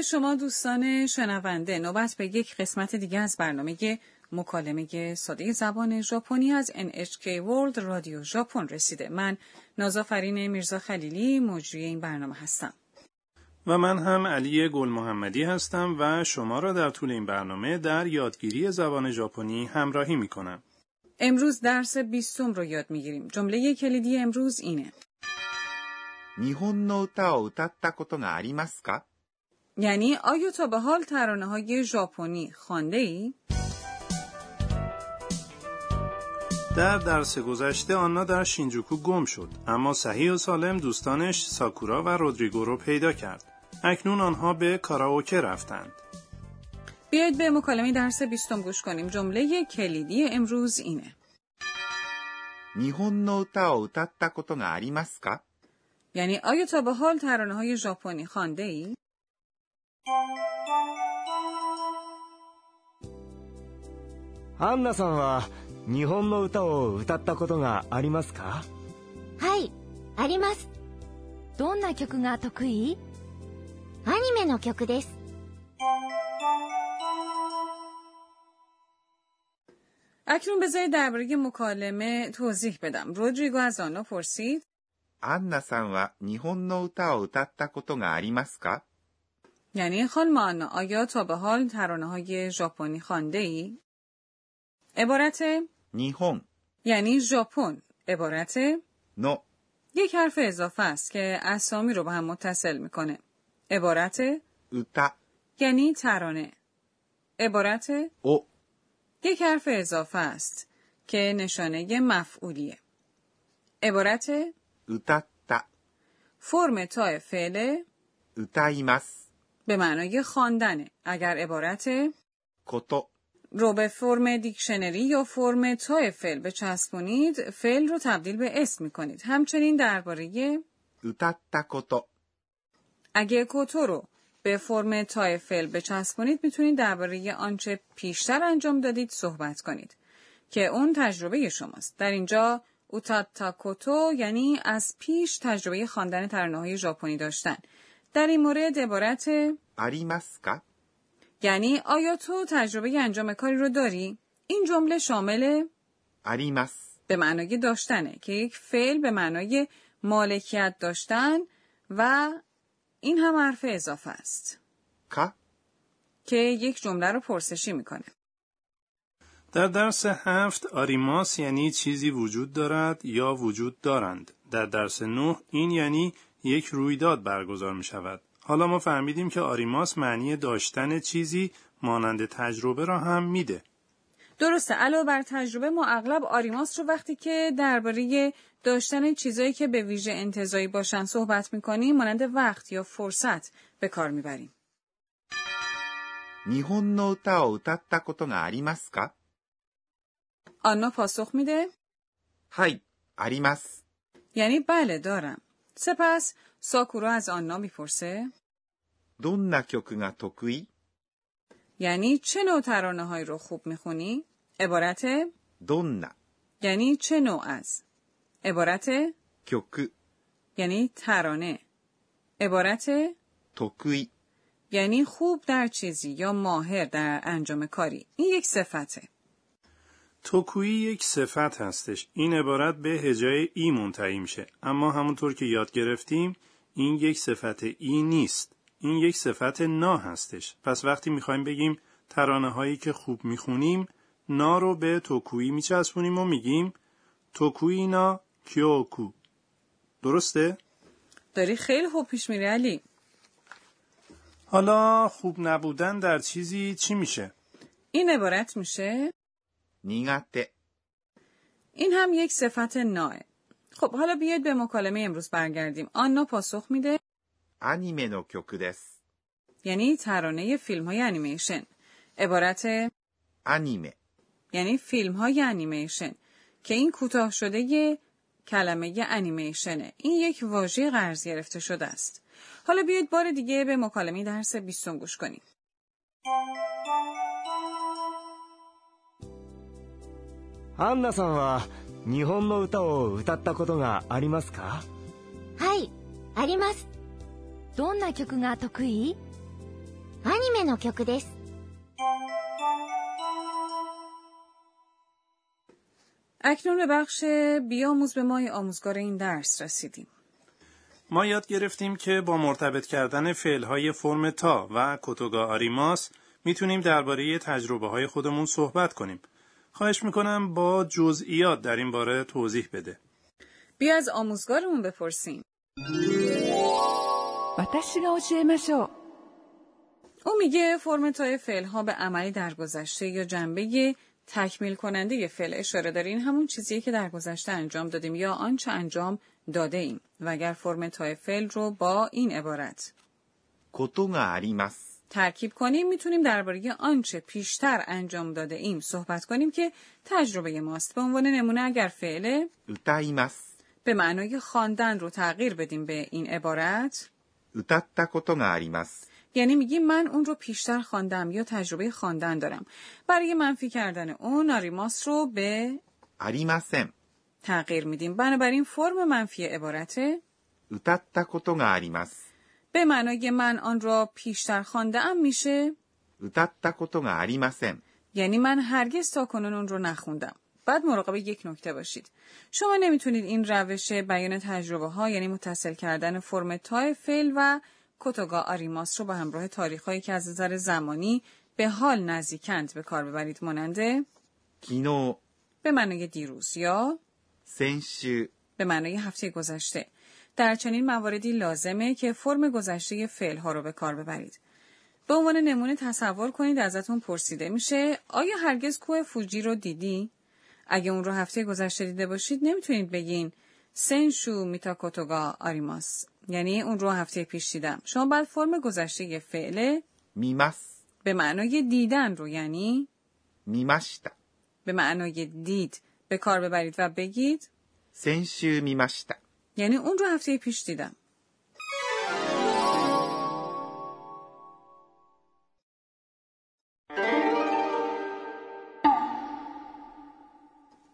به شما دوستان شنونده نوبت به یک قسمت دیگه از برنامه مکالمه ساده زبان ژاپنی از NHK World رادیو ژاپن رسیده من نازافرین میرزا خلیلی مجری این برنامه هستم و من هم علی گل محمدی هستم و شما را در طول این برنامه در یادگیری زبان ژاپنی همراهی می کنم. امروز درس بیستم رو یاد می گیریم. جمله کلیدی امروز اینه. 日本の歌を歌ったことがありますか یعنی آیا تا به حال ترانه های ژاپنی خوانده ای؟ در درس گذشته آنا در شینجوکو گم شد اما صحیح و سالم دوستانش ساکورا و رودریگو رو پیدا کرد اکنون آنها به کاراوکه رفتند بیایید به مکالمه درس بیستم گوش کنیم جمله کلیدی امروز اینه 日本の歌を歌ったことがありますか یعنی آیا تا به حال ترانه های ژاپنی خوانده ای؟ アンナさんは日本の歌を歌ったことがありますかはい、あります。どんな曲が得意アニメの曲です。 اکنون بذارید درباره مکالمه توضیح بدم. رودریگو از آنا پرسید アンナさんは日本の歌を歌ったことがありますか یعنی خانم آنا آیا تا به حال ترانه های ژاپنی خوانده ای؟ عبارت نیهون. یعنی ژاپن. عبارت نو. یک حرف اضافه است که اسامی رو به هم متصل می‌کنه. عبارت اوتا. یعنی ترانه. عبارت او. یک حرف اضافه است که نشانه مفعولیه. عبارت اوتاتا فرم تا فعل اوتایماس به معنای خواندن. اگر عبارت کوتو. رو به فرم دیکشنری یا فرم تای فعل چسبونید، فعل رو تبدیل به اسم می‌کنید. همچنین درباره اوتاتاکوتو اگه کوتو رو به فرم تای فعل چسبونید می‌تونید درباره آنچه پیشتر انجام دادید صحبت کنید که اون تجربه شماست. در اینجا اوتاتاکوتو یعنی از پیش تجربه خواندن ترانه‌های ژاپنی داشتن. در این مورد عبارت آریماسکا. یعنی آیا تو تجربه انجام کاری رو داری؟ این جمله شامل اریمس به معنای داشتنه که یک فعل به معنای مالکیت داشتن و این هم حرف اضافه است. که؟ که یک جمله رو پرسشی می‌کنه. در درس هفت آریماس یعنی چیزی وجود دارد یا وجود دارند. در درس نه این یعنی یک رویداد برگزار می شود. حالا ما فهمیدیم که آریماس معنی داشتن چیزی مانند تجربه را هم میده. درسته علاوه بر تجربه ما اغلب آریماس رو وقتی که درباره داشتن چیزایی که به ویژه انتظایی باشن صحبت میکنیم مانند وقت یا فرصت به کار میبریم. 日本の歌を歌ったことがありますか آنا پاسخ میده はい、あります。 یعنی بله دارم. سپس ساکورا از آنا میپرسه どんな曲が得意 یعنی چه نوع ترانه هایی رو خوب میخونی؟ عبارت どんな یعنی چه نوع از؟ عبارت 曲 یعنی ترانه. عبارت 得意 یعنی خوب در چیزی یا ماهر در انجام کاری. این یک صفته. توکویی یک صفت هستش. این عبارت به هجای ای منتهی میشه. اما همونطور که یاد گرفتیم این یک صفت ای نیست. این یک صفت نا هستش. پس وقتی می‌خوایم بگیم ترانه هایی که خوب می‌خونیم نا رو به توکویی میچسبونیم و میگیم توکویی نا کیوکو. درسته؟ داری خیلی خوب پیش میری علی. حالا خوب نبودن در چیزی چی میشه؟ این عبارت میشه نیگته این هم یک صفت ناه خب حالا بیاید به مکالمه امروز برگردیم. آنا پاسخ میده. انیمه نو کیوکو دس. یعنی ترانه فیلم های انیمیشن. عبارت انیمه یعنی فیلم های انیمیشن که این کوتاه شده یه کلمه ی انیمیشنه. این یک واژه قرض گرفته شده است. حالا بیاید بار دیگه به مکالمه درس بیستون گوش کنیم. アンナさんは日本の歌を歌ったことがありますかはい、あります。どんな曲が得意 アニメの曲です。 اکنون به بخش بیاموز به مای آموزگار این درس رسیدیم. ما یاد گرفتیم که با مرتبط کردن فعلهای فرم تا و کوتوگا آریماس میتونیم درباره تجربه های خودمون صحبت کنیم. خواهش میکنم با جزئیات در این باره توضیح بده. بیا از آموزگارمون بپرسیم. 私が教えましょう。 او میگه فرم تای فعل ها به عملی در گذشته یا جنبه تکمیل کننده فعل اشاره داره این همون چیزیه که در گذشته انجام دادیم یا آنچه انجام داده ایم و اگر فرم تای فعل رو با این عبارت ことがあります。 ترکیب کنیم میتونیم درباره آنچه پیشتر انجام داده ایم صحبت کنیم که تجربه ماست به عنوان نمونه اگر فعل 歌います。 به معنای خواندن رو تغییر بدیم به این عبارت 歌ったことがあります。 یعنی میگیم من اون رو پیشتر خواندم یا تجربه خواندن دارم برای منفی کردن اون آریماس رو به ありません。 تغییر میدیم بنابراین فرم منفی عبارته 歌ったことがあります。 به معنای من آن را پیشتر خانده ام میشه؟ یعنی من هرگز تا کنون اون رو نخوندم. بعد مراقب یک نکته باشید. شما نمی‌تونید این روش بیان تجربه ها یعنی متصل کردن فرم تای فعل و کتوگا آریماس رو به همراه تاریخ هایی که از نظر زمانی به حال نزدیکند به کار ببرید ماننده کینو به معنای دیروز یا سنشو به معنای هفته گذشته در چنین مواردی لازمه که فرم گذشته فعل ها رو به کار ببرید. به عنوان نمونه تصور کنید ازتون پرسیده میشه آیا هرگز کوه فوجی رو دیدی؟ اگه اون رو هفته گذشته دیده باشید نمی‌تونید بگین سنشو میتاکوتوگا آریماس. یعنی اون رو هفته پیش دیدم. شما بعد فرم گذشته فعل میمس به معنای دیدن رو یعنی میمشتا به معنای دید به کار ببرید و بگید سنشو میمشتا یعنی اون رو هفته پیش دیدم.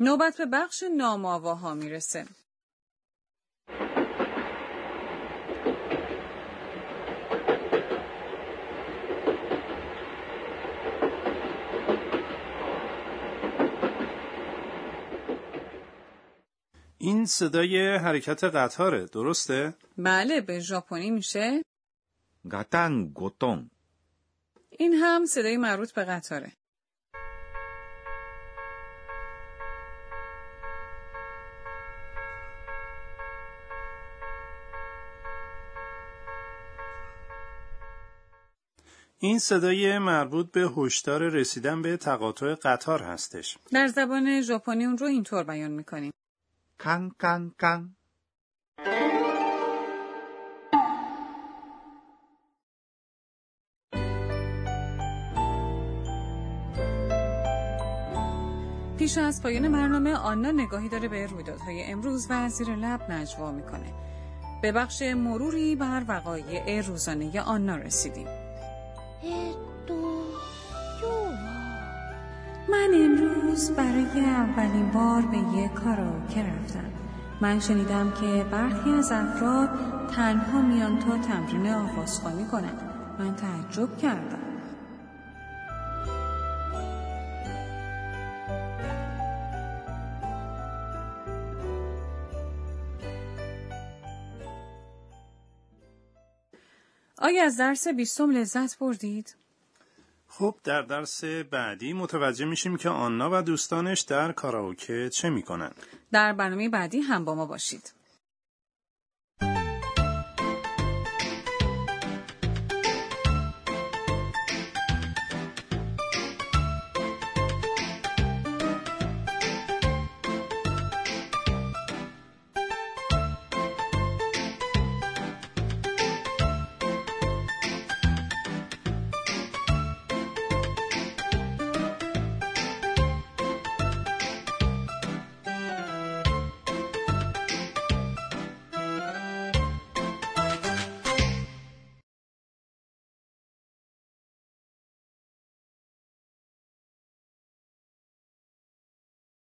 نوبت به بخش نامآواها می‌رسه. این صدای حرکت قطاره درسته؟ بله به ژاپنی میشه. گاتان گوتون. این هم صدای مربوط به قطاره. این صدای مربوط به هشدار رسیدن به تقاطع قطار هستش. در زبان ژاپنی اون رو اینطور بیان می‌کنیم. カンカンカン。 پیش از پایان برنامه آنا نگاهی داره به رویدادهای امروز و زیر لب نجوا میکنه. به بخش مروری بر وقایع روزانه آنا رسیدیم. امروز برای اولین بار به یک کاراوکه رفتم. من شنیدم که برخی از افراد تنها میان تا تمرین آوازخوانی کنند. من تعجب کردم. آیا از درس بیستم لذت بردید؟ خب در درس بعدی متوجه میشیم که آنا و دوستانش در کاراوکه چه می‌کنن. در برنامه بعدی هم با ما باشید.